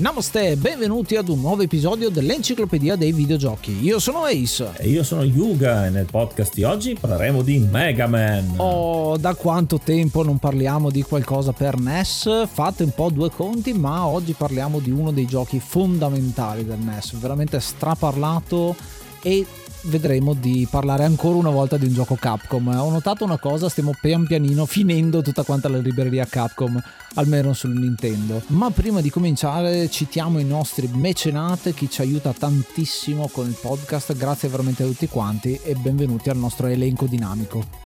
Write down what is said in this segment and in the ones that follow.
Namaste, benvenuti ad un nuovo episodio dell'Enciclopedia dei Videogiochi. Io sono Ace. E io sono Yuga e nel podcast di oggi parleremo di Mega Man. Oh, da quanto tempo non parliamo di qualcosa per NES? Fate un po' due conti, ma oggi parliamo di uno dei giochi fondamentali del NES, veramente straparlato e vedremo di parlare ancora una volta di un gioco Capcom. Ho notato una cosa, stiamo pian pianino finendo tutta quanta la libreria Capcom, almeno sul Nintendo. Ma prima di cominciare citiamo i nostri mecenate, chi ci aiuta tantissimo con il podcast, grazie veramente a tutti quanti e benvenuti al nostro elenco dinamico.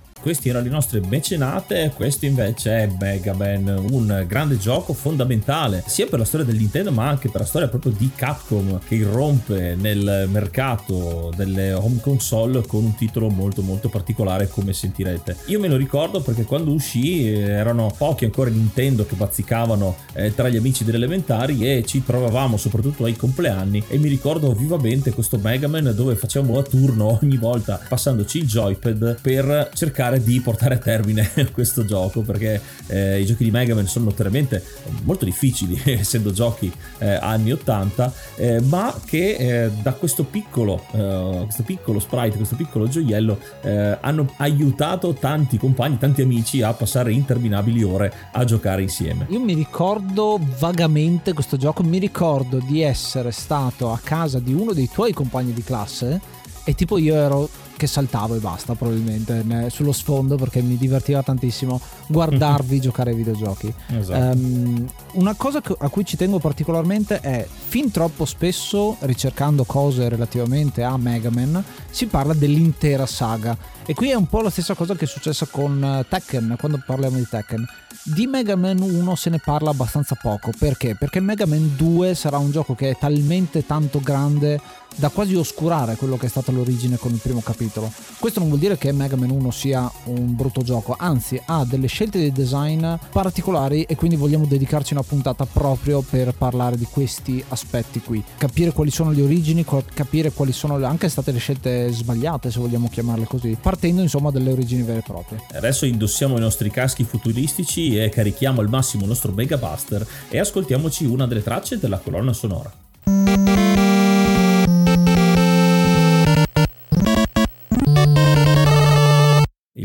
Questi erano le nostre mecenate, questo invece è Mega Man, un grande gioco fondamentale sia per la storia del Nintendo ma anche per la storia proprio di Capcom che irrompe nel mercato delle home console con un titolo molto molto particolare come sentirete. Io me lo ricordo perché quando uscì eh, erano pochi ancora Nintendo che bazzicavano eh, tra gli amici delle elementari e ci trovavamo soprattutto ai compleanni e mi ricordo vivamente questo Mega Man dove facevamo a turno ogni volta passandoci il joypad per cercare cercare di portare a termine questo gioco perché eh, i giochi di Mega Man sono notoriamente molto difficili essendo giochi eh, anni 80 eh, ma che eh, da questo piccolo, eh, questo piccolo sprite questo piccolo gioiello eh, hanno aiutato tanti compagni tanti amici a passare interminabili ore a giocare insieme. Io mi ricordo vagamente questo gioco mi ricordo di essere stato a casa di uno dei tuoi compagni di classe e tipo io ero che saltavo e basta probabilmente sullo sfondo perché mi divertiva tantissimo guardarvi giocare ai videogiochi. Esatto. Um, una cosa a cui ci tengo particolarmente è fin troppo spesso ricercando cose relativamente a Mega Man si parla dell'intera saga e qui è un po' la stessa cosa che è successa con eh, Tekken quando parliamo di Tekken. Di Mega Man 1 se ne parla abbastanza poco perché? Perché Mega Man 2 sarà un gioco che è talmente tanto grande da quasi oscurare quello che è stata l'origine con il primo capitolo. Questo non vuol dire che Mega Man 1 sia un brutto gioco, anzi ha delle scelte di design particolari e quindi vogliamo dedicarci una puntata proprio per parlare di questi aspetti qui. Capire quali sono le origini, capire quali sono anche state le scelte sbagliate, se vogliamo chiamarle così, partendo insomma dalle origini vere e proprie. Adesso indossiamo i nostri caschi futuristici e carichiamo al massimo il nostro Mega Buster e ascoltiamoci una delle tracce della colonna sonora.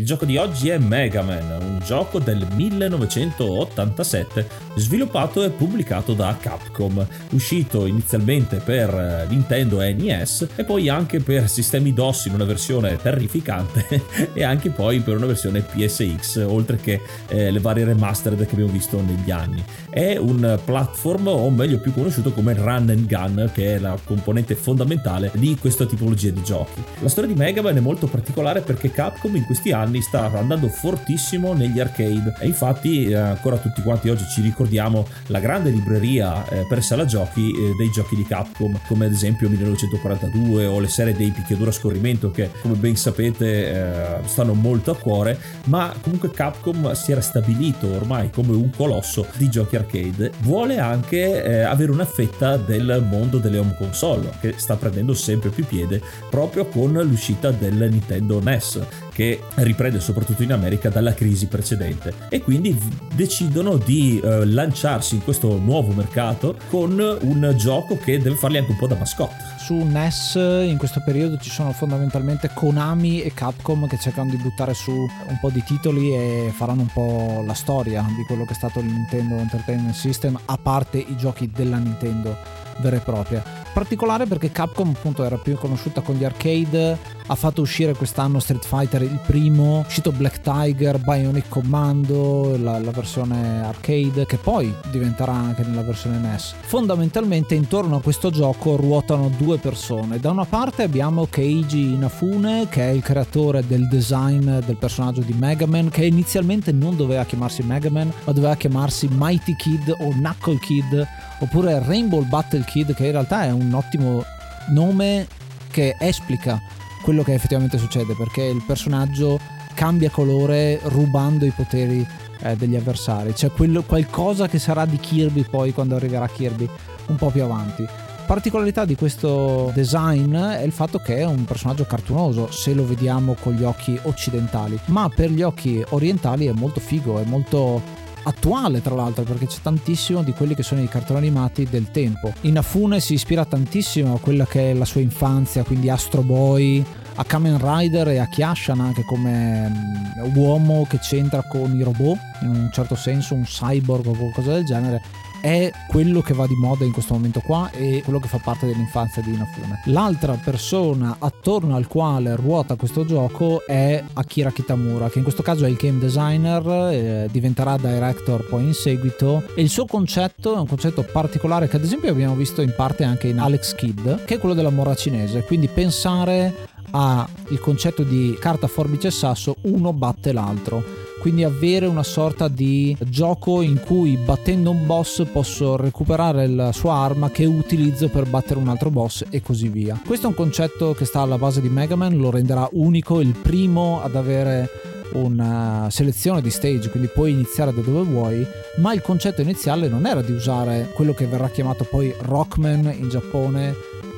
Gioco di oggi è Mega Man, un gioco del 1987 sviluppato e pubblicato da Capcom, uscito inizialmente per eh, Nintendo NES e poi anche per sistemi DOS in una versione terrificante e anche poi per una versione PSX, oltre che eh, le varie remastered che abbiamo visto negli anni. È un platform, o meglio più conosciuto come Run and Gun, che è la componente fondamentale di questa tipologia di giochi. La storia di Mega Man è molto particolare perché Capcom in questi anni anni sta andando fortissimo negli arcade. E infatti eh, ancora tutti quanti oggi ci ricordiamo la grande libreria eh, per sala giochi eh, dei giochi di Capcom come ad esempio 1942 o le serie dei picchiaduro a scorrimento che come ben sapete stanno molto a cuore. Ma comunque Capcom si era stabilito ormai come un colosso di giochi arcade. Vuole anche avere una fetta del mondo delle home console che sta prendendo sempre più piede proprio con l'uscita del Nintendo NES che riprende soprattutto in America dalla crisi precedente e quindi decidono di eh, lanciarsi in questo nuovo mercato con un gioco che deve farli anche un po' da mascotte. Su NES in questo periodo ci sono fondamentalmente Konami e Capcom che cercano di buttare su un po' di titoli e faranno un po' la storia di quello che è stato il Nintendo Entertainment System a parte i giochi della Nintendo vera e propria. Particolare perché Capcom appunto era più conosciuta con gli arcade, ha fatto uscire quest'anno Street Fighter il primo, è uscito Black Tiger, Bionic Commando, la, la, versione arcade che poi diventerà anche nella versione NES. Fondamentalmente intorno a questo gioco ruotano due persone. Da una parte abbiamo Keiji Inafune che è il creatore del design del personaggio di Mega Man che inizialmente non doveva chiamarsi Mega Man ma doveva chiamarsi Mighty Kid o Knuckle Kid oppure Rainbow Battle Kid che in realtà è un ottimo nome che esplica quello che effettivamente succede perché il personaggio cambia colore rubando i poteri eh, degli avversari. C'è quello, qualcosa che sarà di Kirby poi quando arriverà Kirby un po' più avanti. Particolarità di questo design è il fatto che è un personaggio cartunoso se lo vediamo con gli occhi occidentali. Ma per gli occhi orientali è molto figo è molto attuale tra l'altro perché c'è tantissimo di quelli che sono i cartoni animati del tempo. Inafune si ispira tantissimo a quella che è la sua infanzia, quindi Astro Boy, a Kamen Rider e a Kyashan anche come um, uomo che c'entra con i robot, in un certo senso un cyborg o qualcosa del genere è quello che va di moda in questo momento qua e quello che fa parte dell'infanzia di Inafune. L'altra persona attorno al quale ruota questo gioco è Akira Kitamura, che in questo caso è il game designer, eh, diventerà director poi in seguito. E il suo concetto è un concetto particolare che ad esempio abbiamo visto in parte anche in Alex Kidd, che è quello della mora cinese, quindi pensare al concetto di carta forbice e sasso, uno batte l'altro quindi avere una sorta di gioco in cui battendo un boss posso recuperare la sua arma che utilizzo per battere un altro boss e così via. Questo è un concetto che sta alla base di Mega Man, lo renderà unico, il primo ad avere una selezione di stage, quindi puoi iniziare da dove vuoi, ma il concetto iniziale non era di usare quello che verrà chiamato poi Rockman in Giappone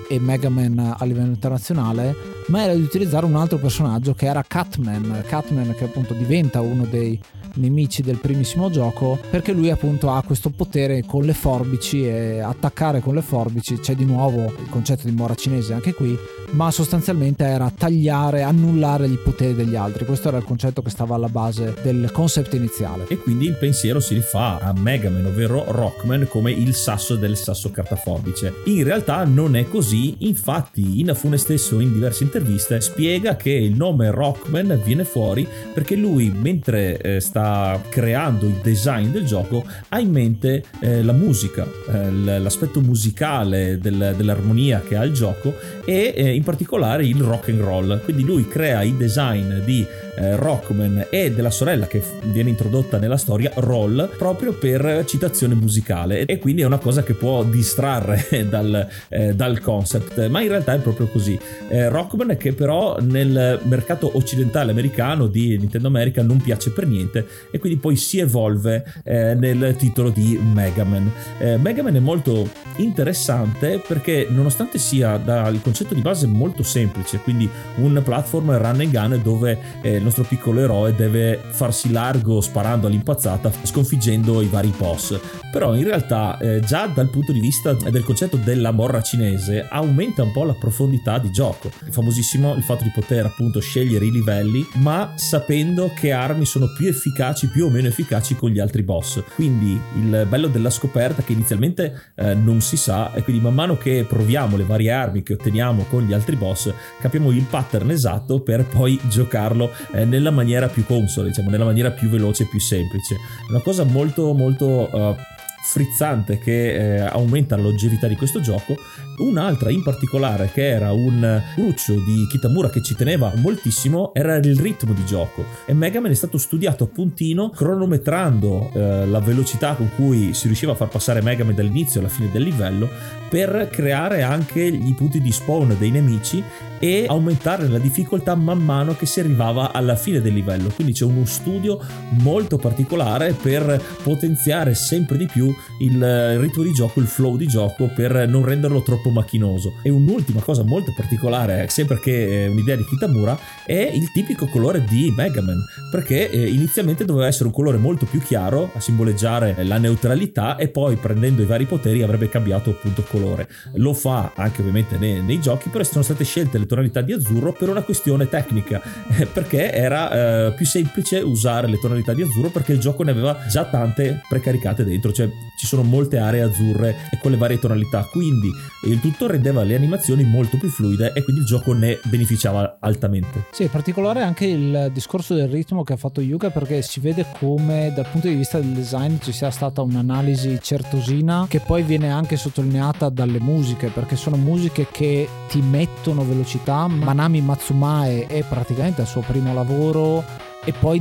e Mega Man a livello internazionale, ma era di utilizzare un altro personaggio che era Catman, Catman che appunto diventa uno dei nemici del primissimo gioco perché lui appunto ha questo potere con le forbici e attaccare con le forbici c'è di nuovo il concetto di mora cinese anche qui ma sostanzialmente era tagliare, annullare i poteri degli altri. Questo era il concetto che stava alla base del concept iniziale. E quindi il pensiero si rifà a Mega Man, ovvero Rockman, come il sasso del sasso cartaforbice. In realtà non è così, infatti Inafune stesso in diverse interviste spiega che il nome Rockman viene fuori perché lui mentre eh, sta creando il design del gioco ha in mente eh, la musica, eh, l'aspetto musicale del, dell'armonia che ha il gioco e eh, in particolare il rock and roll. Quindi lui crea il design di eh, Rockman e della sorella che viene introdotta nella storia, Roll, proprio per citazione musicale e quindi è una cosa che può distrarre dal, eh, dal concept, ma in realtà è proprio così. Eh, Rockman che però nel mercato occidentale americano di Nintendo America non piace per niente e quindi poi si evolve eh, nel titolo di Mega Man. Eh, Mega Man è molto interessante perché nonostante sia dal concetto di base molto semplice, quindi un platform run and gun dove eh, nostro piccolo eroe deve farsi largo sparando all'impazzata, sconfiggendo i vari boss. Però in realtà eh, già dal punto di vista del concetto della morra cinese aumenta un po' la profondità di gioco. È famosissimo il fatto di poter appunto scegliere i livelli, ma sapendo che armi sono più efficaci, più o meno efficaci con gli altri boss. Quindi il bello della scoperta che inizialmente eh, non si sa e quindi man mano che proviamo le varie armi che otteniamo con gli altri boss capiamo il pattern esatto per poi giocarlo eh, nella maniera più console, diciamo, nella maniera più veloce e più semplice. Una cosa molto molto uh, frizzante che eh, aumenta la longevità di questo gioco Un'altra in particolare che era un cruccio di Kitamura che ci teneva moltissimo era il ritmo di gioco e Mega Man è stato studiato a puntino cronometrando eh, la velocità con cui si riusciva a far passare Mega Man dall'inizio alla fine del livello per creare anche gli punti di spawn dei nemici e aumentare la difficoltà man mano che si arrivava alla fine del livello. Quindi c'è uno studio molto particolare per potenziare sempre di più il ritmo di gioco, il flow di gioco per non renderlo troppo macchinoso. E un'ultima cosa molto particolare, sempre che è un'idea di Kitamura, è il tipico colore di Mega Man, perché eh, inizialmente doveva essere un colore molto più chiaro a simboleggiare la neutralità e poi prendendo i vari poteri avrebbe cambiato appunto colore. Lo fa anche ovviamente nei, nei giochi, però sono state scelte le tonalità di azzurro per una questione tecnica, eh, perché era eh, più semplice usare le tonalità di azzurro perché il gioco ne aveva già tante precaricate dentro, cioè ci sono molte aree azzurre e con le varie tonalità, quindi il tutto rendeva le animazioni molto più fluide e quindi il gioco ne beneficiava altamente. Sì, è particolare anche il discorso del ritmo che ha fatto Yuga perché si vede come dal punto di vista del design ci sia stata un'analisi certosina che poi viene anche sottolineata dalle musiche perché sono musiche che ti mettono velocità. Manami Matsumae è praticamente il suo primo lavoro e poi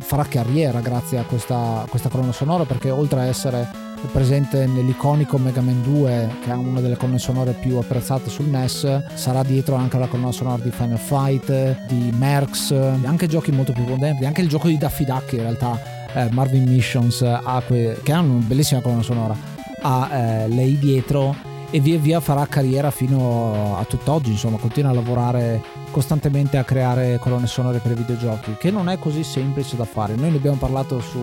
farà carriera grazie a questa, questa colonna sonora perché oltre a essere presente nell'iconico Mega Man 2 che è una delle colonne sonore più apprezzate sul NES sarà dietro anche la colonna sonora di Final Fight di Merx anche giochi molto più potenti anche il gioco di Daffy Duck in realtà eh, Marvin Missions ha que- che ha una bellissima colonna sonora ha eh, lei dietro e via via farà carriera fino a tutt'oggi, insomma, continua a lavorare costantemente a creare colonne sonore per i videogiochi, che non è così semplice da fare. Noi ne abbiamo parlato su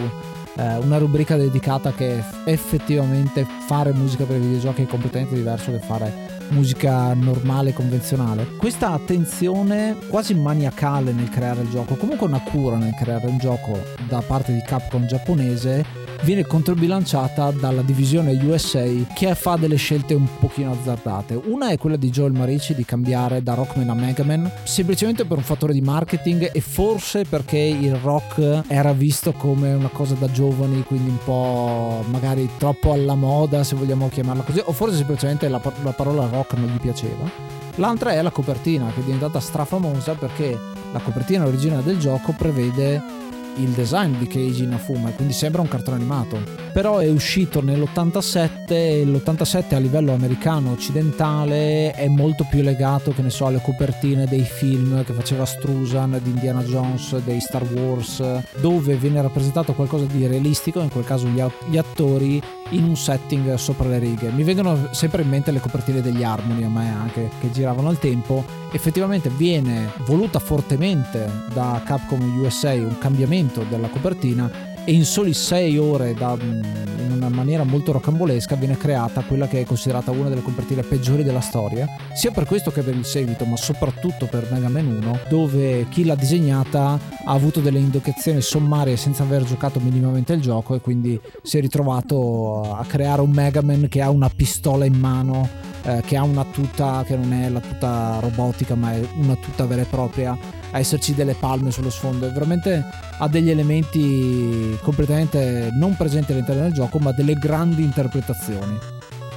eh, una rubrica dedicata che effettivamente fare musica per i videogiochi è completamente diverso che fare musica normale convenzionale. Questa attenzione quasi maniacale nel creare il gioco, comunque una cura nel creare un gioco da parte di Capcom giapponese viene controbilanciata dalla divisione USA che fa delle scelte un pochino azzardate. Una è quella di Joel Marici di cambiare da Rockman a Megaman, semplicemente per un fattore di marketing e forse perché il rock era visto come una cosa da giovani, quindi un po' magari troppo alla moda, se vogliamo chiamarla così, o forse semplicemente la, la parola rock non gli piaceva. L'altra è la copertina, che è diventata strafamosa perché la copertina originale del gioco prevede il design di Keiji Inafuma, quindi sembra un cartone animato. Però è uscito nell'87 e l'87 a livello americano occidentale è molto più legato, che ne so, alle copertine dei film che faceva Strusan, di Indiana Jones, dei Star Wars, dove viene rappresentato qualcosa di realistico, in quel caso gli attori in un setting sopra le righe. Mi vengono sempre in mente le copertine degli Harmony a me anche che giravano al tempo. Effettivamente viene voluta fortemente da Capcom USA un cambiamento della copertina e in soli 6 ore da, mm, in una maniera molto rocambolesca viene creata quella che è considerata una delle copertine peggiori della storia, sia per questo che per il seguito, ma soprattutto per Mega Man 1, dove chi l'ha disegnata ha avuto delle indicazioni sommarie senza aver giocato minimamente il gioco e quindi si è ritrovato a creare un Mega Man che ha una pistola in mano, eh, che ha una tuta che non è la tuta robotica ma è una tuta vera e propria a esserci delle palme sullo sfondo. Veramente ha degli elementi completamente non presenti all'interno del gioco, ma delle grandi interpretazioni.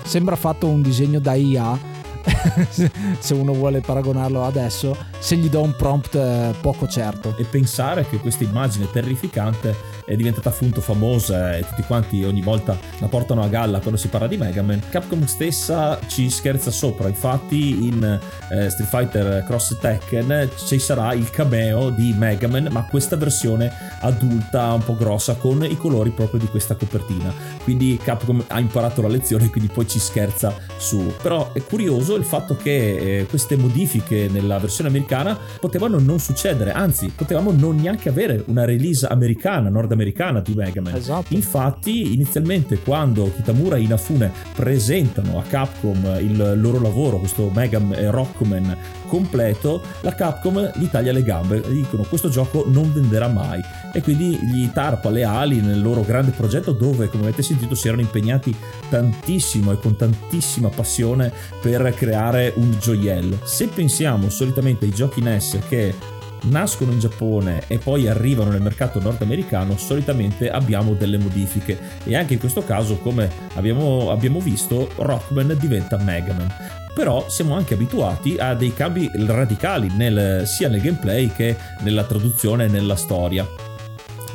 Sembra fatto un disegno da IA. se uno vuole paragonarlo adesso, se gli do un prompt eh, poco certo. E pensare che questa immagine terrificante è diventata appunto famosa e tutti quanti ogni volta la portano a galla quando si parla di Mega Man, Capcom stessa ci scherza sopra. Infatti in eh, Street Fighter Cross Tekken ci sarà il cameo di Mega Man, ma questa versione adulta un po' grossa con i colori proprio di questa copertina. Quindi Capcom ha imparato la lezione e quindi poi ci scherza su. Però è curioso il fatto che eh, queste modifiche nella versione americana americana potevano non succedere, anzi potevamo non neanche avere una release americana, nordamericana di Mega Man. Esatto. Infatti inizialmente quando Kitamura e Inafune presentano a Capcom il loro lavoro, questo Mega Man, Rockman completo, la Capcom gli taglia le gambe e dicono questo gioco non venderà mai e quindi gli tarpa le ali nel loro grande progetto dove come avete sentito si erano impegnati tantissimo e con tantissima passione per creare un gioiello. Se pensiamo solitamente ai giochi NES che nascono in Giappone e poi arrivano nel mercato nordamericano, solitamente abbiamo delle modifiche e anche in questo caso, come abbiamo, abbiamo visto, Rockman diventa Mega Man però siamo anche abituati a dei cambi radicali nel, sia nel gameplay che nella traduzione e nella storia.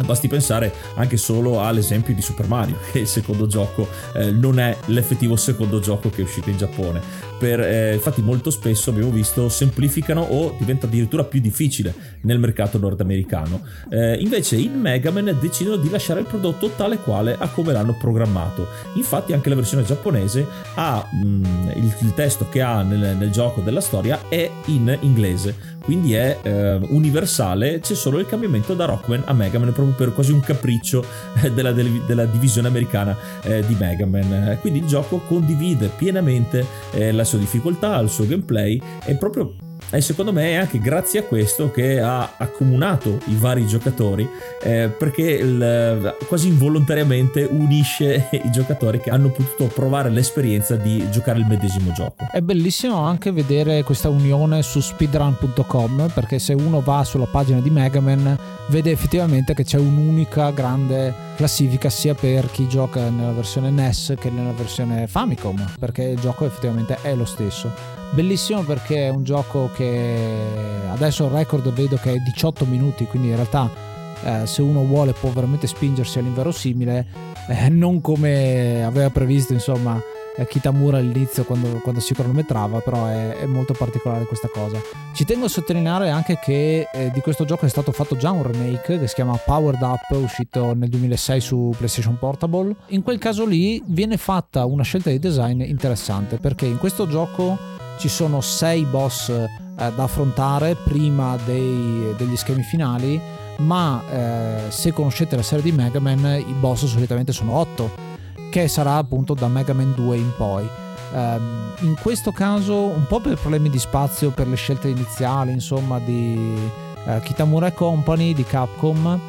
Basti pensare anche solo all'esempio di Super Mario, che il secondo gioco eh, non è l'effettivo secondo gioco che è uscito in Giappone. Per, eh, infatti molto spesso abbiamo visto semplificano o diventa addirittura più difficile nel mercato nordamericano. Eh, invece in Mega Man decidono di lasciare il prodotto tale quale a come l'hanno programmato. Infatti anche la versione giapponese ha mh, mm, il, il, testo che ha nel, nel gioco della storia è in inglese quindi è eh, universale, c'è solo il cambiamento da Rockman a Mega Man proprio per quasi un capriccio eh, della, della, divisione americana eh, di Mega Man. Quindi il gioco condivide pienamente eh, la sua difficoltà, il suo gameplay e proprio e secondo me è anche grazie a questo che ha accomunato i vari giocatori eh, perché il, quasi involontariamente unisce i giocatori che hanno potuto provare l'esperienza di giocare il medesimo gioco. È bellissimo anche vedere questa unione su speedrun.com perché se uno va sulla pagina di Mega Man vede effettivamente che c'è un'unica grande classifica sia per chi gioca nella versione NES che nella versione Famicom perché il gioco effettivamente è lo stesso bellissimo perché è un gioco che adesso il record vedo che è 18 minuti quindi in realtà eh, se uno vuole può veramente spingersi all'inverosimile eh, non come aveva previsto insomma eh, Kitamura all'inizio quando, quando, si cronometrava però è, è, molto particolare questa cosa. Ci tengo a sottolineare anche che eh, di questo gioco è stato fatto già un remake che si chiama Powered Up uscito nel 2006 su PlayStation Portable. In quel caso lì viene fatta una scelta di design interessante perché in questo gioco ci sono sei boss eh, da affrontare prima dei, degli schemi finali, ma eh, se conoscete la serie di Mega Man i boss solitamente sono 8, che sarà appunto da Mega Man 2 in poi. Um, in questo caso, un po' per problemi di spazio, per le scelte iniziali, insomma, di uh, Kitamura Company, di Capcom,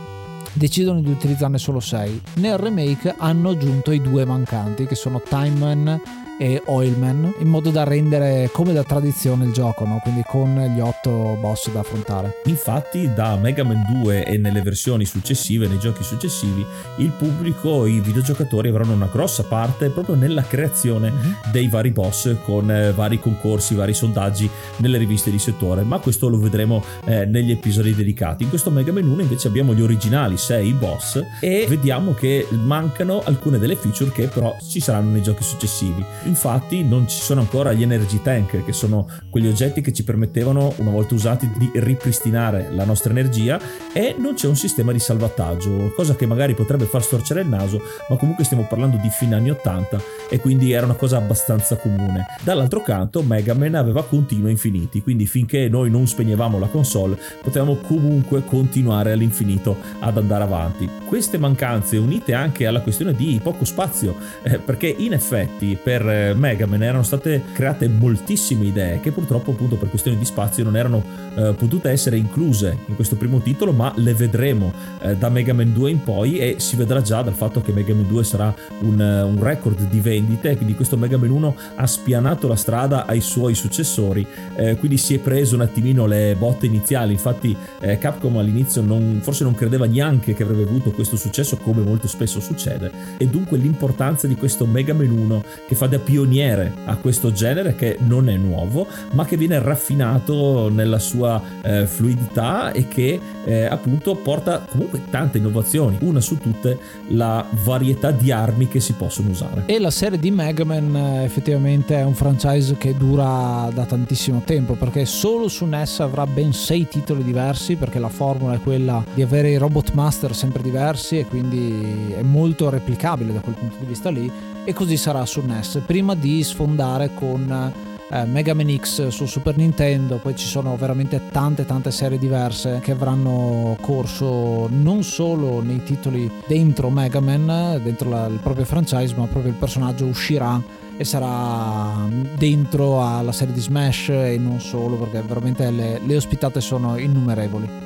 decidono di utilizzarne solo 6. Nel remake hanno aggiunto i due mancanti, che sono Time Man e Oilman in modo da rendere come da tradizione il gioco, no? quindi con gli otto boss da affrontare. Infatti da Mega Man 2 e nelle versioni successive, nei giochi successivi, il pubblico, i videogiocatori avranno una grossa parte proprio nella creazione mm-hmm. dei vari boss con eh, vari concorsi, vari sondaggi nelle riviste di settore, ma questo lo vedremo eh, negli episodi dedicati. In questo Mega Man 1 invece abbiamo gli originali 6 boss e vediamo che mancano alcune delle feature che però ci saranno nei giochi successivi Infatti non ci sono ancora gli energy tank, che sono quegli oggetti che ci permettevano, una volta usati, di ripristinare la nostra energia e non c'è un sistema di salvataggio, cosa che magari potrebbe far storcere il naso, ma comunque stiamo parlando di fine anni 80 e quindi era una cosa abbastanza comune. Dall'altro canto Mega Man aveva continui infiniti, quindi finché noi non spegnevamo la console potevamo comunque continuare all'infinito ad andare avanti. Queste mancanze unite anche alla questione di poco spazio, eh, perché in effetti per Mega Man erano state create moltissime idee che purtroppo appunto per questioni di spazio non erano eh, potute essere incluse in questo primo titolo ma le vedremo eh, da Mega Man 2 in poi e si vedrà già dal fatto che Mega Man 2 sarà un, un record di vendite. Quindi questo Mega Man 1 ha spianato la strada ai suoi successori eh, quindi si è preso un attimino le botte iniziali. Infatti eh, Capcom all'inizio non, forse non credeva neanche che avrebbe avuto questo successo come molto spesso succede. E dunque l'importanza di questo Mega Man 1 che fa da pioniere a questo genere che non è nuovo, ma che viene raffinato nella sua eh, fluidità e che eh, appunto porta comunque tante innovazioni. Una su tutte la varietà di armi che si possono usare. E la serie di Mega Man eh, effettivamente è un franchise che dura da tantissimo tempo perché solo su NES avrà ben sei titoli diversi perché la formula è quella di avere i Robot Master sempre diversi e quindi è molto replicabile da quel punto di vista lì e così sarà su NES prima di sfondare con eh, Mega Man X su Super Nintendo poi ci sono veramente tante tante serie diverse che avranno corso non solo nei titoli dentro Mega Man dentro la, il proprio franchise ma proprio il personaggio uscirà e sarà dentro alla serie di Smash e non solo perché veramente le, le ospitate sono innumerevoli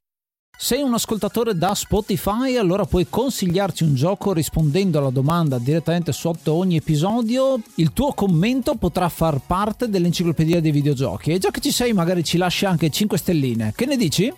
Sei un ascoltatore da Spotify, allora puoi consigliarci un gioco rispondendo alla domanda direttamente sotto ogni episodio. Il tuo commento potrà far parte dell'enciclopedia dei videogiochi. E già che ci sei, magari ci lasci anche 5 stelline. Che ne dici?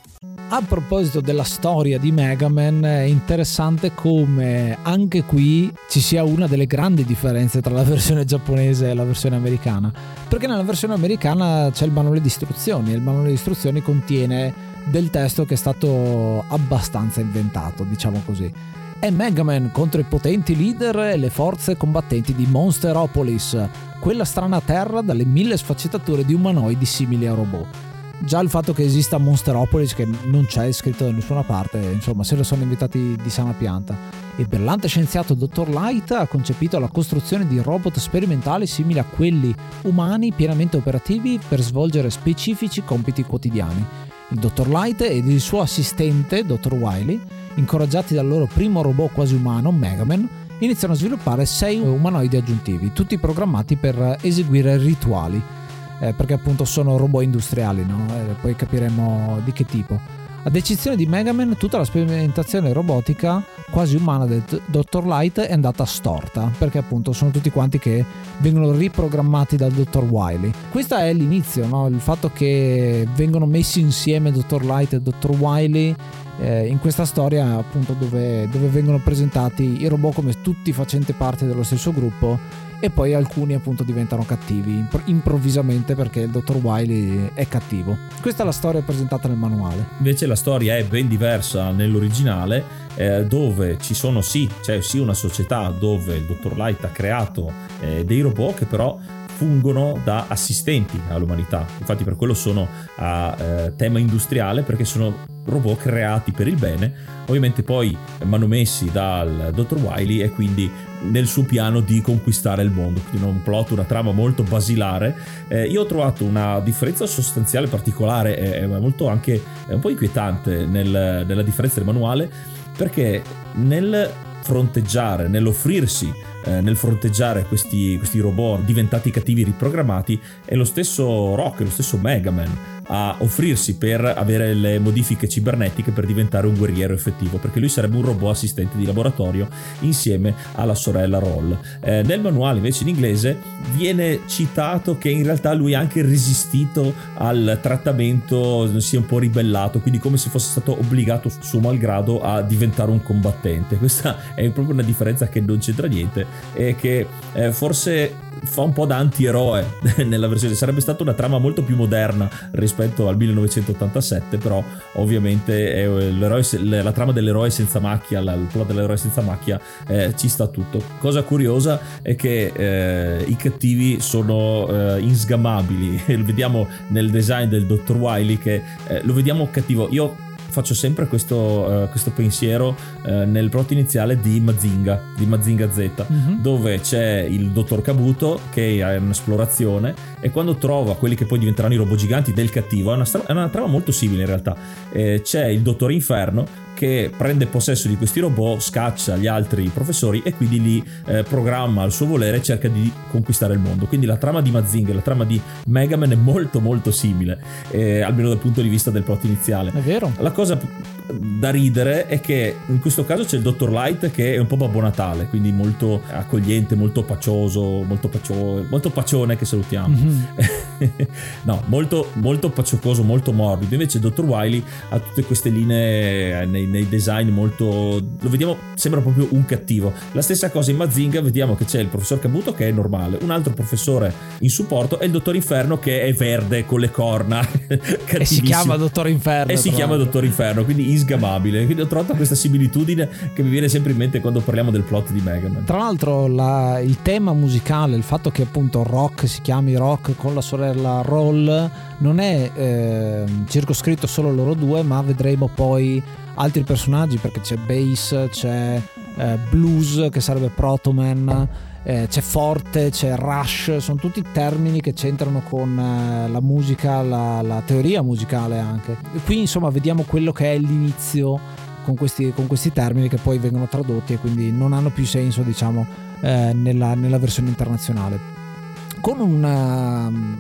A proposito della storia di Mega Man, è interessante come anche qui ci sia una delle grandi differenze tra la versione giapponese e la versione americana. Perché nella versione americana c'è il manuale di istruzioni e il manuale di istruzioni contiene del testo che è stato abbastanza inventato, diciamo così. È Mega Man contro i potenti leader e le forze combattenti di Monsteropolis, quella strana terra dalle mille sfaccettature di umanoidi simili a robot. Già il fatto che esista Monsteropolis, che non c'è scritto da nessuna parte, insomma, se lo sono inventati di sana pianta. Il brillante scienziato Dr. Light ha concepito la costruzione di robot sperimentali simili a quelli umani pienamente operativi per svolgere specifici compiti quotidiani il dottor Light ed il suo assistente, dottor Wiley, incoraggiati dal loro primo robot quasi umano, Megaman, iniziano a sviluppare sei umanoidi aggiuntivi, tutti programmati per eseguire rituali, eh, perché appunto sono robot industriali, no? eh, poi capiremo di che tipo. Ad eccezione di Mega Man, tutta la sperimentazione robotica quasi umana del Dr. Light è andata storta, perché appunto sono tutti quanti che vengono riprogrammati dal Dr. Wily. Questo è l'inizio, no? il fatto che vengono messi insieme Dr. Light e Dr. Wily eh, in questa storia appunto dove, dove vengono presentati i robot come tutti facenti parte dello stesso gruppo e poi alcuni appunto diventano cattivi improvvisamente perché il dottor Wiley è cattivo. Questa è la storia presentata nel manuale. Invece la storia è ben diversa nell'originale eh, dove ci sono sì, c'è sì una società dove il dottor Light ha creato eh, dei robot che però fungono da assistenti all'umanità. Infatti per quello sono a eh, tema industriale perché sono robot creati per il bene, ovviamente poi manomessi dal dottor Wiley e quindi nel suo piano di conquistare il mondo, quindi un plot, una trama molto basilare. Eh, io ho trovato una differenza sostanziale particolare e molto anche un po' inquietante nel, nella differenza del manuale perché nel fronteggiare, nell'offrirsi eh, nel fronteggiare questi, questi, robot diventati cattivi riprogrammati è lo stesso Rock, è lo stesso Mega Man a offrirsi per avere le modifiche cibernetiche per diventare un guerriero effettivo, perché lui sarebbe un robot assistente di laboratorio insieme alla sorella Roll. Eh, nel manuale invece in inglese viene citato che in realtà lui ha anche resistito al trattamento, si è un po' ribellato, quindi come se fosse stato obbligato suo malgrado a diventare un combattente. Questa è proprio una differenza che non c'entra niente e che eh, forse fa un po' da antieroe nella versione. Sarebbe stata una trama molto più moderna rispetto al 1987 però ovviamente la trama dell'eroe senza macchia il plot dell'eroe senza macchia eh, ci sta tutto. Cosa curiosa è che eh, i cattivi sono eh, insgammabili lo vediamo nel design del dottor Wiley che eh, lo vediamo cattivo. Io faccio sempre questo, uh, questo pensiero uh, nel plot iniziale di Mazinga, di Mazinga Z, uh-huh. dove c'è il dottor Kabuto che è un'esplorazione e quando trova quelli che poi diventeranno i robot giganti del cattivo, è una, è una trama molto simile in realtà, eh, c'è il dottor Inferno che prende possesso di questi robot, scaccia gli altri professori e quindi li eh, programma al suo volere e cerca di conquistare il mondo. Quindi la trama di Mazinga e la trama di Mega Man è molto molto simile, eh, almeno dal punto di vista del plot iniziale. È vero. La cosa da ridere è che in questo caso c'è il Dottor Light che è un po' Babbo Natale, quindi molto accogliente, molto pacioso, molto, pacio, molto pacione che salutiamo. Mm-hmm. no, molto, molto paciocoso, molto morbido. Invece il Dottor Wiley ha tutte queste linee nei, nei, design molto... lo vediamo, sembra proprio un cattivo. La stessa cosa in Mazinga, vediamo che c'è il professor Kabuto che è normale, un altro professore in supporto e il Dottor Inferno che è verde con le corna. e si chiama Dottor Inferno. E si chiama Dottor Inferno, quindi insgamabile. Quindi ho trovato questa similitudine che mi viene sempre in mente quando parliamo del plot di Mega Man. Tra l'altro, la, il tema musicale, il fatto che appunto Rock si chiami Rock con la sorella Roll, non è eh, circoscritto solo loro due, ma vedremo poi altri personaggi perché c'è Bass, c'è eh, Blues che sarebbe Protoman eh, c'è forte, c'è rush, sono tutti termini che c'entrano con eh, la musica, la, la, teoria musicale anche. E qui insomma vediamo quello che è l'inizio con questi, con questi, termini che poi vengono tradotti e quindi non hanno più senso diciamo eh, nella, nella, versione internazionale. Con una um,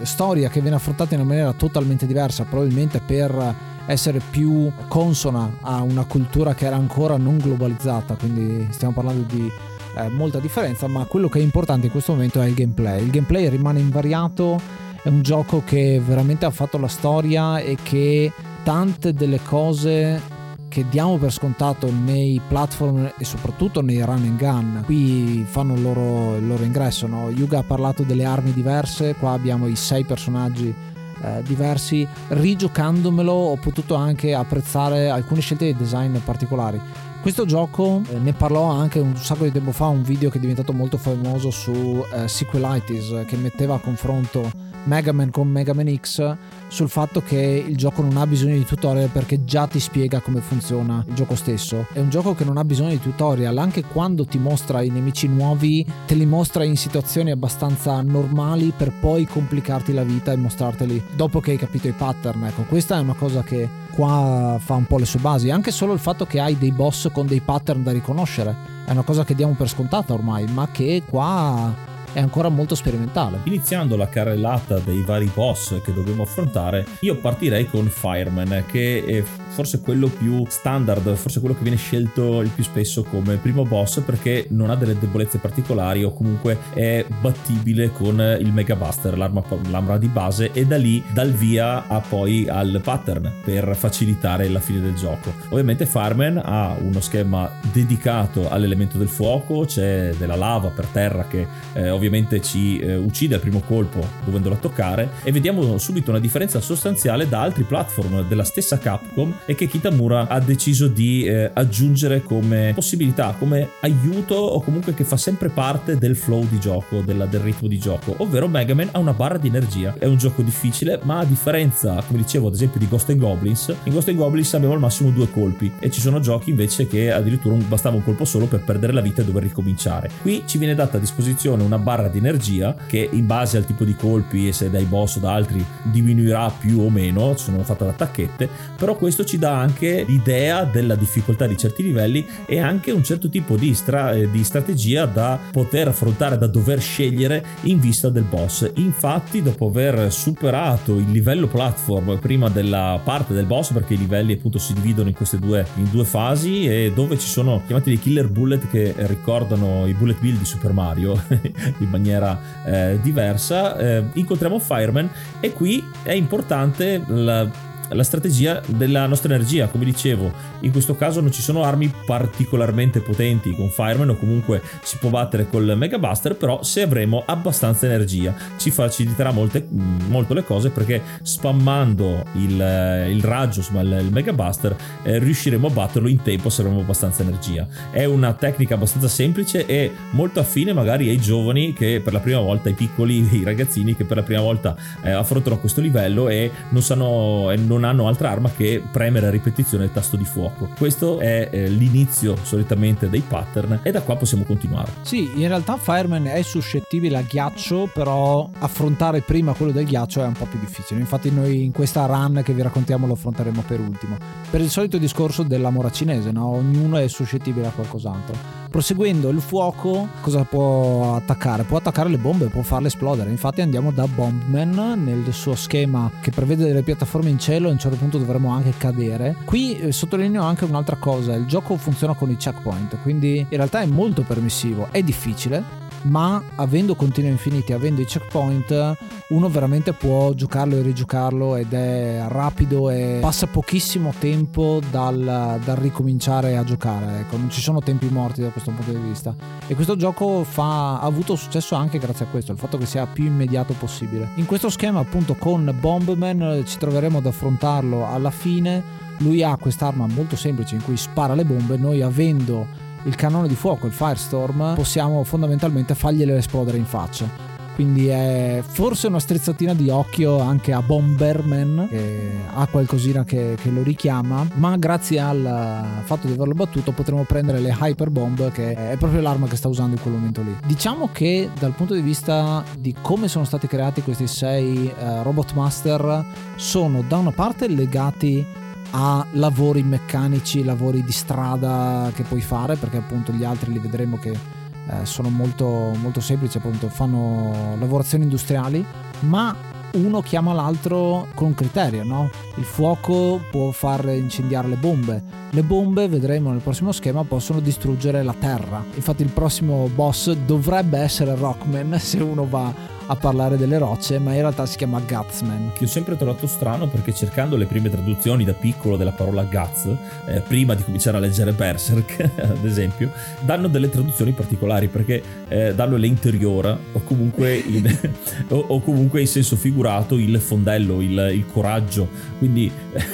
storia che viene affrontata in una maniera totalmente diversa, probabilmente per essere più consona a una cultura che era ancora non globalizzata, quindi stiamo parlando di eh, molta differenza, ma quello che è importante in questo momento è il gameplay. Il gameplay rimane invariato, è un gioco che veramente ha fatto la storia e che tante delle cose che diamo per scontato nei platform e soprattutto nei run and gun qui fanno il loro, il loro ingresso no? Yuga ha parlato delle armi diverse qua abbiamo i sei personaggi eh, diversi rigiocandomelo ho potuto anche apprezzare alcune scelte di design particolari. Questo gioco eh, ne parlò anche un sacco di tempo fa un video che è diventato molto famoso su eh, Sequelitis che metteva a confronto Mega Man con Mega Man X sul fatto che il gioco non ha bisogno di tutorial perché già ti spiega come funziona il gioco stesso. È un gioco che non ha bisogno di tutorial, anche quando ti mostra i nemici nuovi, te li mostra in situazioni abbastanza normali per poi complicarti la vita e mostrarteli dopo che hai capito i pattern. Ecco, questa è una cosa che qua fa un po' le sue basi, anche solo il fatto che hai dei boss con dei pattern da riconoscere. È una cosa che diamo per scontata ormai, ma che qua è ancora molto sperimentale. Iniziando la carrellata dei vari boss che dobbiamo affrontare, io partirei con Fireman, che è forse quello più standard, forse quello che viene scelto il più spesso come primo boss perché non ha delle debolezze particolari o comunque è battibile con il Mega Buster, l'arma, l'arma di base, e da lì dal via a poi al pattern per facilitare la fine del gioco. Ovviamente Fireman ha uno schema dedicato all'elemento del fuoco, c'è della lava per terra che eh, ovviamente ci eh, uccide al primo colpo dovendolo toccare e vediamo subito una differenza sostanziale da altri platform della stessa Capcom e che Kitamura ha deciso di eh, aggiungere come possibilità, come aiuto o comunque che fa sempre parte del flow di gioco, della, del ritmo di gioco, ovvero Mega Man ha una barra di energia. È un gioco difficile, ma a differenza, come dicevo ad esempio di Ghost and Goblins, in Ghost and Goblins abbiamo al massimo due colpi e ci sono giochi invece che addirittura bastava un colpo solo per perdere la vita e dover ricominciare. Qui ci viene data a disposizione una barra di energia che in base al tipo di colpi e se dai boss o da altri diminuirà più o meno, sono fatte da tacchette, però questo ci dà anche l'idea della difficoltà di certi livelli e anche un certo tipo di, stra- eh, di strategia da poter affrontare, da dover scegliere in vista del boss. Infatti dopo aver superato il livello platform prima della parte del boss, perché i livelli appunto si dividono in queste due, in due fasi e dove ci sono chiamati dei killer bullet che ricordano i bullet bill di Super Mario in maniera eh, diversa, eh, incontriamo Fireman e qui è importante la la strategia della nostra energia. Come dicevo, in questo caso non ci sono armi particolarmente potenti con Fireman o comunque si può battere col Mega Buster, però se avremo abbastanza energia ci faciliterà molte, molto le cose perché spammando il, il raggio, insomma il, il Mega Buster, eh, riusciremo a batterlo in tempo se avremo abbastanza energia. È una tecnica abbastanza semplice e molto affine magari ai giovani che per la prima volta, ai piccoli, i ragazzini che per la prima volta eh, affrontano questo livello e non sanno... E non non hanno altra arma che premere a ripetizione il tasto di fuoco. Questo è eh, l'inizio solitamente dei pattern e da qua possiamo continuare. Sì, in realtà Fireman è suscettibile a ghiaccio, però affrontare prima quello del ghiaccio è un po' più difficile. Infatti noi in questa run che vi raccontiamo lo affronteremo per ultimo. Per il solito discorso della mora cinese, no? ognuno è suscettibile a qualcos'altro. Proseguendo il fuoco, cosa può attaccare? Può attaccare le bombe, può farle esplodere. Infatti andiamo da Bombman nel suo schema che prevede delle piattaforme in cielo, a un certo punto dovremo anche cadere. Qui eh, sottolineo anche un'altra cosa, il gioco funziona con i checkpoint, quindi in realtà è molto permissivo, è difficile, ma avendo continui infiniti, avendo i checkpoint, uno veramente può giocarlo e rigiocarlo ed è rapido e passa pochissimo tempo dal, dal ricominciare a giocare, ecco, non ci sono tempi morti da questo punto di vista. E questo gioco fa, ha avuto successo anche grazie a questo, il fatto che sia più immediato possibile. In questo schema appunto con Bombman ci troveremo ad affrontarlo alla fine. Lui ha quest'arma molto semplice in cui spara le bombe, noi avendo il cannone di fuoco, il Firestorm, possiamo fondamentalmente fargliele esplodere in faccia. quindi è forse una strizzatina di occhio anche a Bomberman che ha qualcosina che, che lo richiama ma grazie al fatto di averlo battuto potremo prendere le Hyper Bomb che è proprio l'arma che sta usando in quel momento lì diciamo che dal punto di vista di come sono stati creati questi sei uh, Robot Master sono da una parte legati a lavori meccanici, lavori di strada che puoi fare, perché appunto gli altri li vedremo che eh, sono molto, molto semplici, appunto fanno lavorazioni industriali, ma uno chiama l'altro con criterio, no? Il fuoco può far incendiare le bombe, le bombe, vedremo nel prossimo schema, possono distruggere la terra. Infatti il prossimo boss dovrebbe essere Rockman se uno va a parlare delle rocce, ma in realtà si chiama Gutsman. Che ho sempre trovato strano perché cercando le prime traduzioni da piccolo della parola Guts, eh, prima di cominciare a leggere Berserk, ad esempio, danno delle traduzioni particolari perché eh, danno l'interiora o comunque, in, o, o comunque in senso figurato il fondello, il, il coraggio. Quindi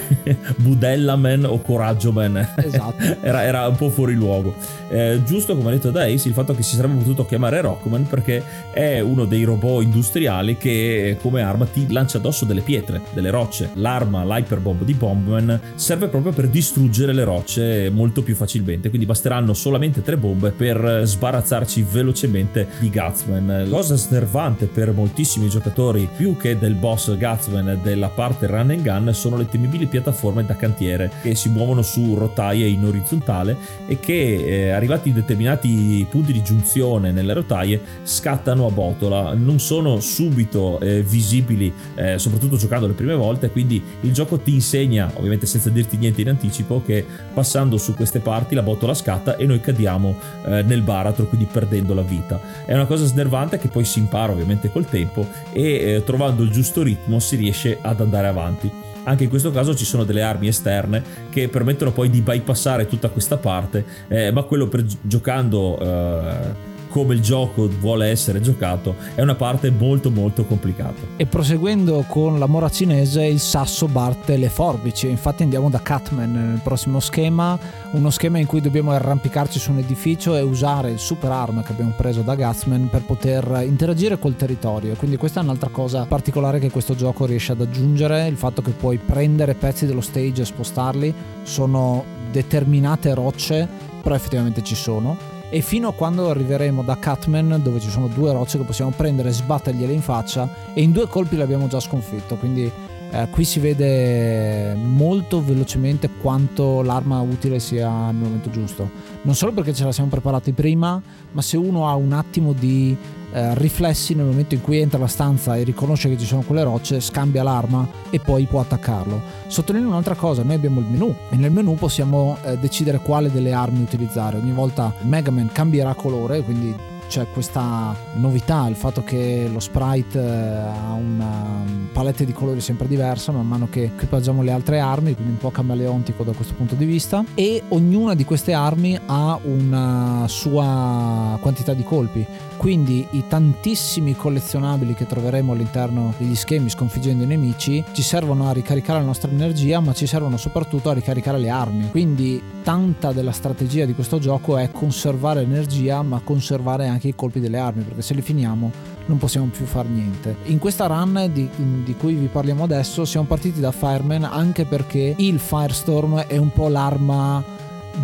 Budellaman o Coraggioman. Esatto. era, era, un po' fuori luogo. Eh, giusto come ha detto Daisy, il fatto che si sarebbe potuto chiamare Rockman perché è uno dei robot industriali che come arma ti lancia addosso delle pietre, delle rocce. L'arma, l'hyperbomb di Bombman, serve proprio per distruggere le rocce molto più facilmente, quindi basteranno solamente tre bombe per sbarazzarci velocemente di Gutsman. Cosa snervante per moltissimi giocatori, più che del boss Gutsman della parte run and gun, sono le temibili piattaforme da cantiere che si muovono su rotaie in orizzontale e che eh, arrivati in determinati punti di giunzione nelle rotaie scattano a botola. Non sono sono subito eh, visibili, eh, soprattutto giocando le prime volte, quindi il gioco ti insegna, ovviamente senza dirti niente in anticipo, che passando su queste parti la botola scatta e noi cadiamo eh, nel baratro, quindi perdendo la vita. È una cosa snervante che poi si impara ovviamente col tempo e eh, trovando il giusto ritmo si riesce ad andare avanti. Anche in questo caso ci sono delle armi esterne che permettono poi di bypassare tutta questa parte, eh, ma quello per giocando eh, come il gioco vuole essere giocato è una parte molto molto complicata. E proseguendo con la mora cinese il sasso batte le forbici, infatti andiamo da Catman nel prossimo schema, uno schema in cui dobbiamo arrampicarci su un edificio e usare il super arm che abbiamo preso da Gutsman per poter interagire col territorio, quindi questa è un'altra cosa particolare che questo gioco riesce ad aggiungere, il fatto che puoi prendere pezzi dello stage e spostarli, sono determinate rocce, però effettivamente ci sono e fino a quando arriveremo da Catman dove ci sono due rocce che possiamo prendere e sbattergliele in faccia e in due colpi l'abbiamo già sconfitto. Quindi eh, qui si vede molto velocemente quanto l'arma utile sia nel momento giusto. Non solo perché ce la siamo preparati prima ma se uno ha un attimo di eh, riflessi nel momento in cui entra la stanza e riconosce che ci sono quelle rocce, scambia l'arma e poi può attaccarlo. Sottolineo un'altra cosa, noi abbiamo il menu e nel menu possiamo eh, decidere quale delle armi utilizzare. Ogni volta Mega Man cambierà colore, quindi c'è questa novità, il fatto che lo sprite eh, ha una palette di colori sempre diversa man mano che equipaggiamo le altre armi, quindi un po' camaleontico da questo punto di vista e ognuna di queste armi ha una sua quantità di colpi, quindi i tantissimi collezionabili che troveremo all'interno degli schemi sconfiggendo i nemici ci servono a ricaricare la nostra energia, ma ci servono soprattutto a ricaricare le armi. Quindi tanta della strategia di questo gioco è conservare energia, ma conservare anche i colpi delle armi, perché se li finiamo non possiamo più fare niente. In questa run di, di cui vi parliamo adesso siamo partiti da Fireman anche perché il Firestorm è un po' l'arma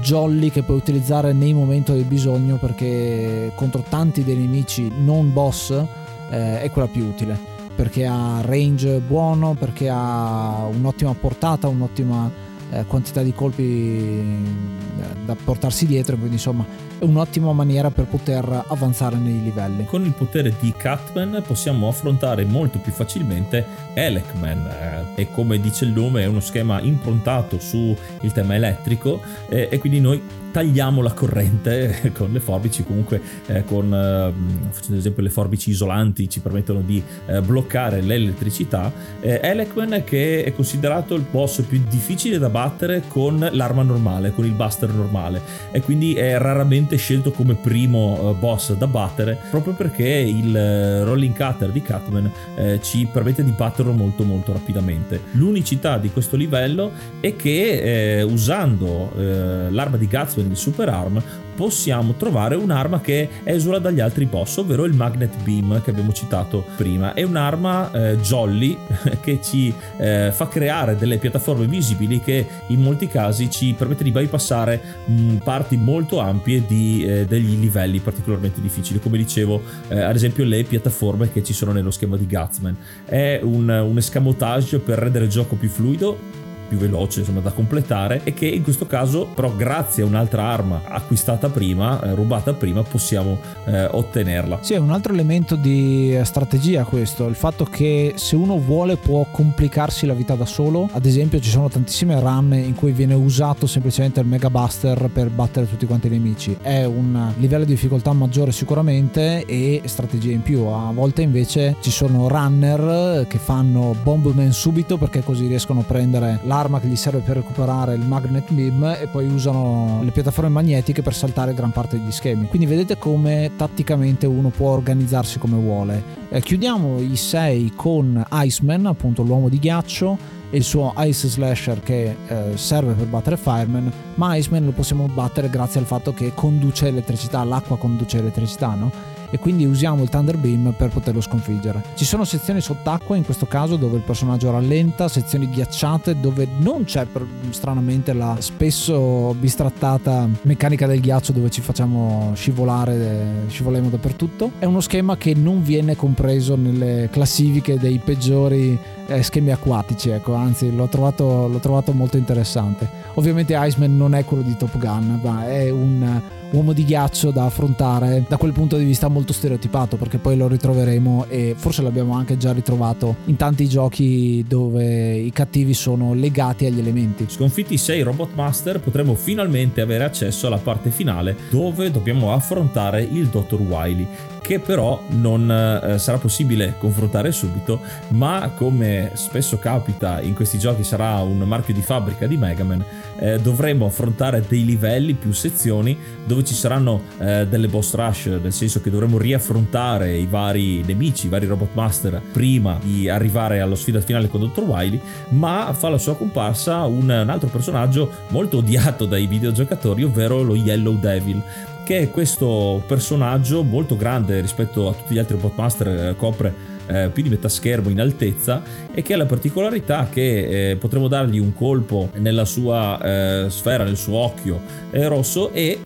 jolly che puoi utilizzare nei momenti del bisogno perché contro tanti dei nemici non boss eh, è quella più utile perché ha range buono perché ha un'ottima portata un'ottima eh, quantità di colpi eh, da portarsi dietro quindi insomma è un'ottima maniera per poter avanzare nei livelli. Con il potere di Catman possiamo affrontare molto più facilmente Elecman eh, e come dice il nome è uno schema improntato sul tema elettrico eh, e quindi noi tagliamo la corrente con le forbici, comunque eh, con eh, facendo esempio le forbici isolanti ci permettono di eh, bloccare l'elettricità. Eh, Elecman che è considerato il boss più difficile da battere con l'arma normale, con il buster normale e quindi è raramente scelto come primo eh, boss da battere proprio perché il eh, rolling cutter di Catman ci permette di batterlo molto molto rapidamente. L'unicità di questo livello è che usando l'arma di Gutsman quindi Super Arm, possiamo trovare un'arma che esula dagli altri boss, ovvero il Magnet Beam che abbiamo citato prima. È un'arma eh, jolly che ci eh, fa creare delle piattaforme visibili che in molti casi ci permette di bypassare mh, mm, parti molto ampie di, eh, degli livelli particolarmente difficili, come dicevo, eh, ad esempio le piattaforme che ci sono nello schema di Gutsman. È un, un escamotage per rendere il gioco più fluido più veloce insomma da completare e che in questo caso però grazie a un'altra arma acquistata prima eh, rubata prima possiamo eh, ottenerla. Sì è un altro elemento di strategia questo il fatto che se uno vuole può complicarsi la vita da solo. Ad esempio ci sono tantissime run in cui viene usato semplicemente il mega buster per battere tutti quanti i nemici. È un livello di difficoltà maggiore sicuramente e strategia in più. A volte invece ci sono runner che fanno bomb subito perché così riescono a prendere la l'arma che gli serve per recuperare il magnet beam e poi usano le piattaforme magnetiche per saltare gran parte degli schemi. Quindi vedete come tatticamente uno può organizzarsi come vuole. Eh, chiudiamo i 6 con Iceman, appunto l'uomo di ghiaccio e il suo Ice Slasher che eh, serve per battere Fireman, ma Iceman lo possiamo battere grazie al fatto che conduce elettricità, l'acqua conduce elettricità, no? E quindi usiamo il Thunder Beam per poterlo sconfiggere. Ci sono sezioni sott'acqua in questo caso dove il personaggio rallenta, sezioni ghiacciate dove non c'è stranamente la spesso bistrattata meccanica del ghiaccio dove ci facciamo scivolare, scivoliamo dappertutto. È uno schema che non viene compreso nelle classifiche dei peggiori eh, schemi acquatici, ecco, anzi l'ho trovato, l'ho trovato molto interessante. Ovviamente Iceman non è quello di Top Gun, ma è un uomo di ghiaccio da affrontare da quel punto di vista molto stereotipato perché poi lo ritroveremo e forse l'abbiamo anche già ritrovato in tanti giochi dove i cattivi sono legati agli elementi. Sconfitti 6 Robot Master potremo finalmente avere accesso alla parte finale dove dobbiamo affrontare il Dr. Wily che però non eh, sarà possibile confrontare subito, ma come spesso capita in questi giochi sarà un marchio di fabbrica di Mega Man, eh, dovremo affrontare dei livelli, più sezioni, dove ci saranno eh, delle boss rush, nel senso che dovremo riaffrontare i vari nemici, i vari Robot Master prima di arrivare alla sfida finale con Dr. Wily, ma fa la sua comparsa un, un altro personaggio molto odiato dai videogiocatori, ovvero lo Yellow Devil che questo personaggio molto grande rispetto a tutti gli altri Botmaster, eh, copre eh, più di metà schermo in altezza e che ha la particolarità che eh, potremo dargli un colpo nella sua eh, sfera, nel suo occhio eh, rosso e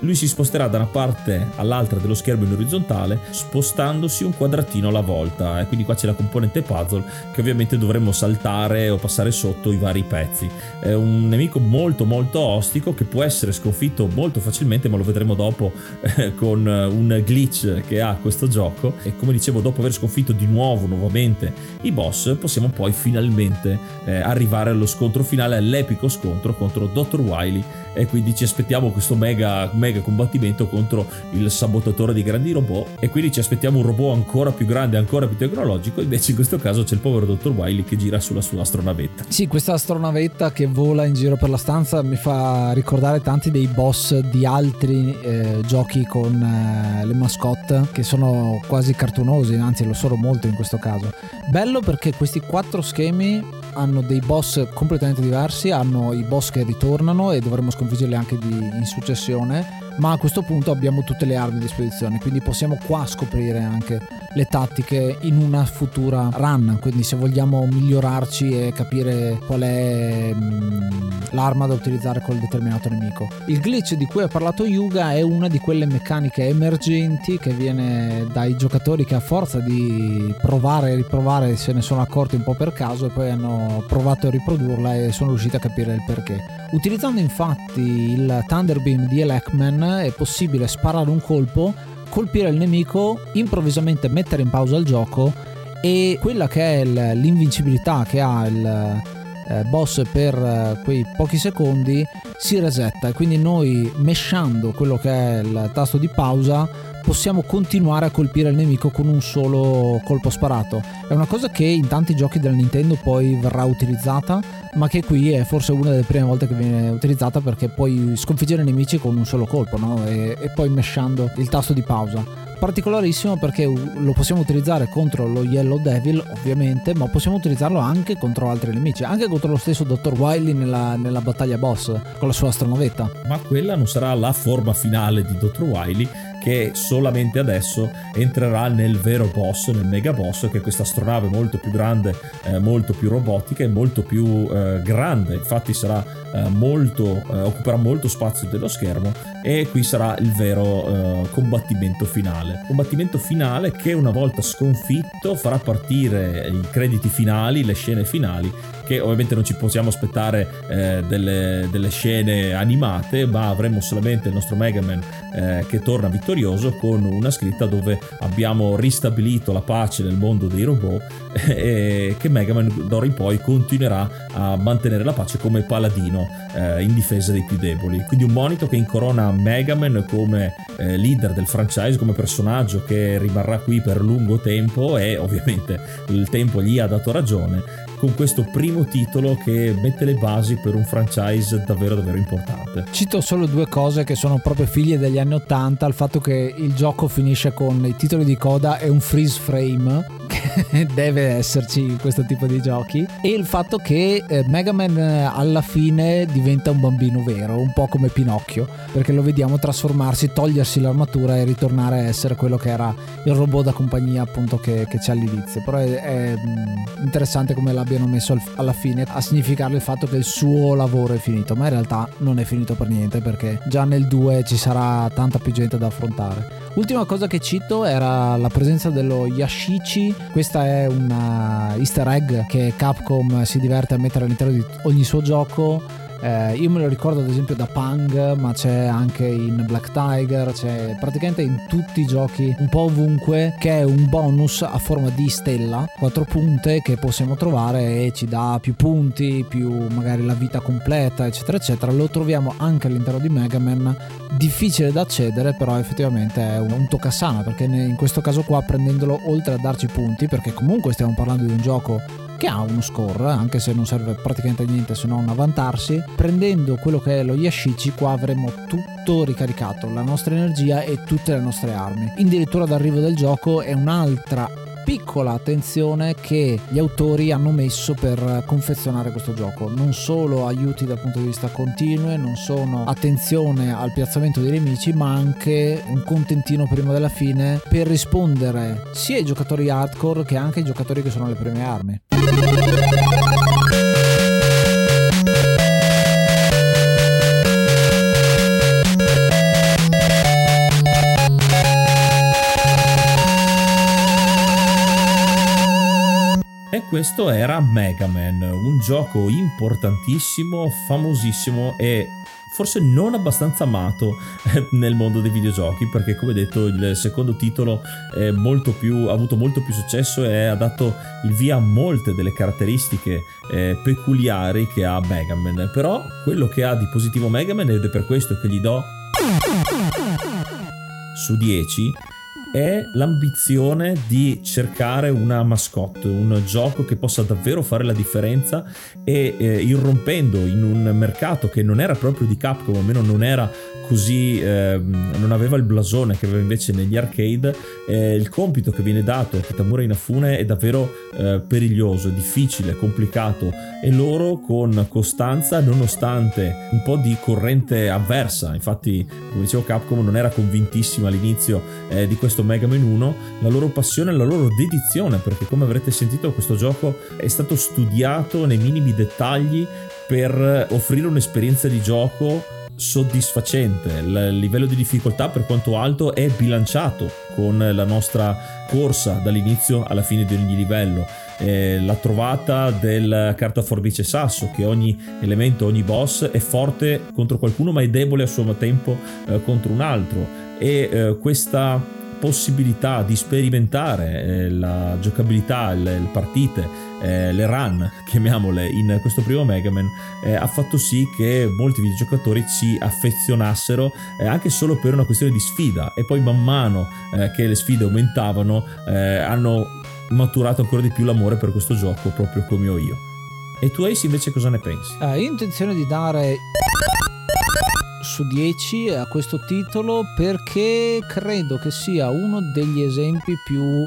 lui si sposterà da una parte all'altra dello schermo in orizzontale spostandosi un quadratino alla volta. E quindi qua c'è la componente puzzle che ovviamente dovremmo saltare o passare sotto i vari pezzi. È un nemico molto molto ostico che può essere sconfitto molto facilmente ma lo vedremo dopo eh, con un glitch che ha questo gioco. E come dicevo dopo aver sconfitto di nuovo nuovamente i boss possiamo poi finalmente eh, arrivare allo scontro finale all'epico scontro contro Dr. Wily. E quindi ci aspettiamo questo mega, mega combattimento contro il sabotatore di grandi robot e quindi ci aspettiamo un robot ancora più grande, ancora più tecnologico, invece in questo caso c'è il povero Dr. Wily che gira sulla sua astronavetta. Sì, questa astronavetta che vola in giro per la stanza mi fa ricordare tanti dei boss di altri eh, giochi con eh, le mascotte che sono quasi cartunosi, anzi lo sono molto in questo caso. Bello perché questi quattro schemi hanno dei boss completamente diversi, hanno i boss che ritornano e dovremo sconfiggerli anche di, in successione ma a questo punto abbiamo tutte le armi a disposizione, quindi possiamo qua scoprire anche le tattiche in una futura run, quindi se vogliamo migliorarci e capire qual è mm, l'arma da utilizzare col determinato nemico. Il glitch di cui ha parlato Yuga è una di quelle meccaniche emergenti che viene dai giocatori che a forza di provare e riprovare se ne sono accorti un po' per caso e poi hanno provato a riprodurla e sono riusciti a capire il perché. Utilizzando infatti il Thunder Beam di Elecman è possibile sparare un colpo, colpire il nemico, improvvisamente mettere in pausa il gioco e quella che è l'invincibilità che ha il eh, boss per eh, quei pochi secondi si resetta e quindi noi meshando quello che è il tasto di pausa possiamo continuare a colpire il nemico con un solo colpo sparato. È una cosa che in tanti giochi della Nintendo poi verrà utilizzata ma che qui è forse una delle prime volte che viene utilizzata perché puoi sconfiggere i nemici con un solo colpo no? e, e poi meshando il tasto di pausa particolarissimo perché lo possiamo utilizzare contro lo Yellow Devil ovviamente ma possiamo utilizzarlo anche contro altri nemici anche contro lo stesso Dr. Wily nella, nella battaglia boss con la sua astronavetta ma quella non sarà la forma finale di Dr. Wily che solamente adesso entrerà nel vero boss, nel mega boss, che è questa astronave molto più grande, eh, molto più robotica e molto più eh, grande. Infatti sarà eh, molto, eh, occuperà molto spazio dello schermo e qui sarà il vero eh, combattimento finale. Combattimento finale che una volta sconfitto farà partire i crediti finali, le scene finali che ovviamente non ci possiamo aspettare eh, delle, delle, scene animate, ma avremo solamente il nostro Mega Man eh, che torna vittorioso con una scritta dove abbiamo ristabilito la pace nel mondo dei robot e che Mega Man d'ora in poi continuerà a mantenere la pace come paladino eh, in difesa dei più deboli. Quindi un monito che incorona Mega Man come eh, leader del franchise, come personaggio che rimarrà qui per lungo tempo e ovviamente il tempo gli ha dato ragione con questo primo titolo che mette le basi per un franchise davvero davvero importante. Cito solo due cose che sono proprio figlie degli anni 80, il fatto che il gioco finisce con i titoli di coda e un freeze frame deve esserci questo tipo di giochi e il fatto che eh, Mega Man eh, alla fine diventa un bambino vero, un po' come Pinocchio, perché lo vediamo trasformarsi, togliersi l'armatura e ritornare a essere quello che era il robot da compagnia appunto che, che c'è all'inizio. Però è, è mm, interessante come l'abbiano messo alla fine a significare il fatto che il suo lavoro è finito, ma in realtà non è finito per niente perché già nel 2 ci sarà tanta più gente da affrontare. Ultima cosa che cito era la presenza dello Yashichi. Questa è una easter egg che Capcom si diverte a mettere all'interno di ogni suo gioco eh, io me lo ricordo ad esempio da Pang, ma c'è anche in Black Tiger, c'è praticamente in tutti i giochi, un po' ovunque, che è un bonus a forma di stella, quattro punte che possiamo trovare e ci dà più punti, più magari la vita completa, eccetera, eccetera. Lo troviamo anche all'interno di Mega Man, difficile da accedere, però effettivamente è un, un toccasana, perché in questo caso qua prendendolo oltre a darci punti, perché comunque stiamo parlando di un gioco che ha uno score, anche se non serve praticamente a niente se non a vantarsi. Prendendo quello che è lo Yashichi, qua avremo tutto ricaricato, la nostra energia e tutte le nostre armi. Addirittura d'arrivo del gioco è un'altra piccola attenzione che gli autori hanno messo per confezionare questo gioco. Non solo aiuti dal punto di vista continuo, non sono attenzione al piazzamento dei nemici, ma anche un contentino prima della fine per rispondere sia ai giocatori hardcore che anche ai giocatori che sono alle prime armi. Questo era Mega Man, un gioco importantissimo, famosissimo e forse non abbastanza amato nel mondo dei videogiochi perché come detto il secondo titolo più, ha avuto molto più successo e ha dato il via a molte delle caratteristiche eh, peculiari che ha Mega Man. Però quello che ha di positivo Mega Man ed è per questo che gli do su 10 è l'ambizione di cercare una mascotte, un gioco che possa davvero fare la differenza e eh, irrompendo in un mercato che non era proprio di Capcom, almeno non era così eh, non aveva il blasone che aveva invece negli arcade, eh, il compito che viene dato a Kitamura Inafune è davvero eh, periglioso, difficile, complicato e loro con costanza, nonostante un po' di corrente avversa, infatti come dicevo Capcom non era convintissima all'inizio eh, di questo Mega Man 1, la loro passione, la loro dedizione, perché come avrete sentito questo gioco è stato studiato nei minimi dettagli per offrire un'esperienza di gioco soddisfacente. Il livello di difficoltà, per quanto alto, è bilanciato con la nostra corsa dall'inizio alla fine di ogni livello. Eh, la trovata del carta forbice sasso, che ogni elemento, ogni boss è forte contro qualcuno, ma è debole a suo tempo eh, contro un altro. E eh, questa possibilità di sperimentare eh, la giocabilità, le, le partite, eh, le run, chiamiamole, in questo primo Mega Man, eh, ha fatto sì che molti videogiocatori ci affezionassero eh, anche solo per una questione di sfida e poi man mano eh, che le sfide aumentavano eh, hanno maturato ancora di più l'amore per questo gioco proprio come ho io. E tu Ace invece cosa ne pensi? Eh, io ho intenzione di dare su 10 a questo titolo perché credo che sia uno degli esempi più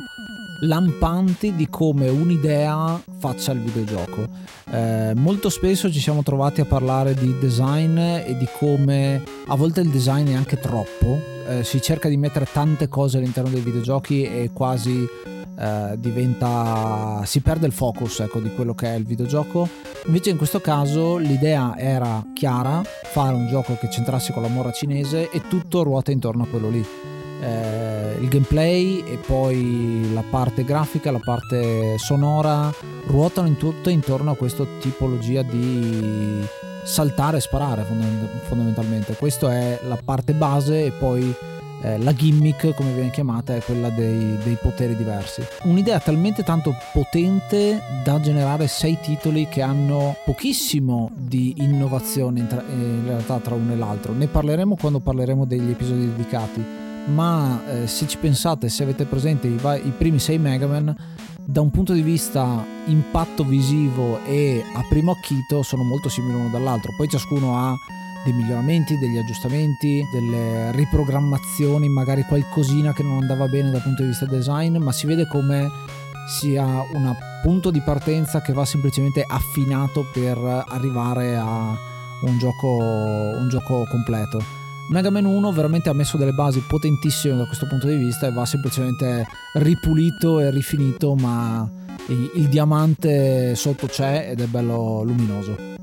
lampanti di come un'idea faccia il videogioco. Eh, molto spesso ci siamo trovati a parlare di design e di come a volte il design è anche troppo. Eh, si cerca di mettere tante cose all'interno dei videogiochi e quasi eh, diventa si perde il focus ecco, di quello che è il videogioco invece in questo caso l'idea era chiara fare un gioco che c'entrasse con la mora cinese e tutto ruota intorno a quello lì eh, il gameplay e poi la parte grafica, la parte sonora ruotano in tutto intorno a questa tipologia di saltare e sparare fondamentalmente. Questa è la parte base e poi eh, la gimmick, come viene chiamata, è quella dei, dei, poteri diversi. Un'idea talmente tanto potente da generare sei titoli che hanno pochissimo di innovazione in, tra, in realtà tra uno e l'altro. Ne parleremo quando parleremo degli episodi dedicati ma eh, se ci pensate, se avete presente i, i primi 6 Mega Man, da un punto di vista impatto visivo e a primo acchito sono molto simili uno dall'altro. Poi ciascuno ha dei miglioramenti, degli aggiustamenti, delle riprogrammazioni, magari qualcosina che non andava bene dal punto di vista design, ma si vede come sia un punto di partenza che va semplicemente affinato per arrivare a un gioco, un gioco completo. Mega Man 1 veramente ha messo delle basi potentissime da questo punto di vista e va semplicemente ripulito e rifinito, ma il, diamante sotto c'è ed è bello luminoso.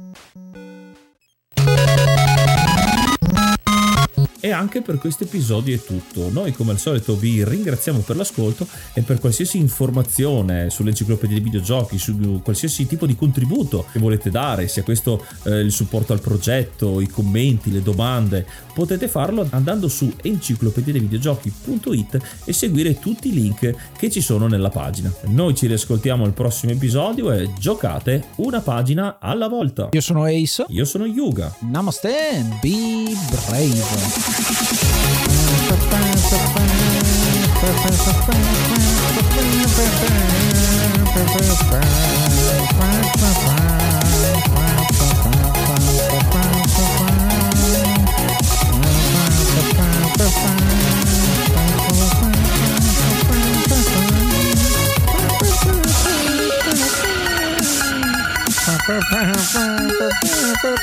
E anche per questo episodio è tutto. Noi come al solito vi ringraziamo per l'ascolto e per qualsiasi informazione sull'enciclopedia dei videogiochi, su qualsiasi tipo di contributo che volete dare, sia questo eh, il supporto al progetto, i commenti, le domande, potete farlo andando su enciclopediadeivideogiochi.it e seguire tutti i link che ci sono nella pagina. Noi ci riascoltiamo al prossimo episodio e giocate una pagina alla volta. Io sono Ace. Io sono Yuga. Namaste, be brave.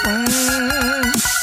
Bye.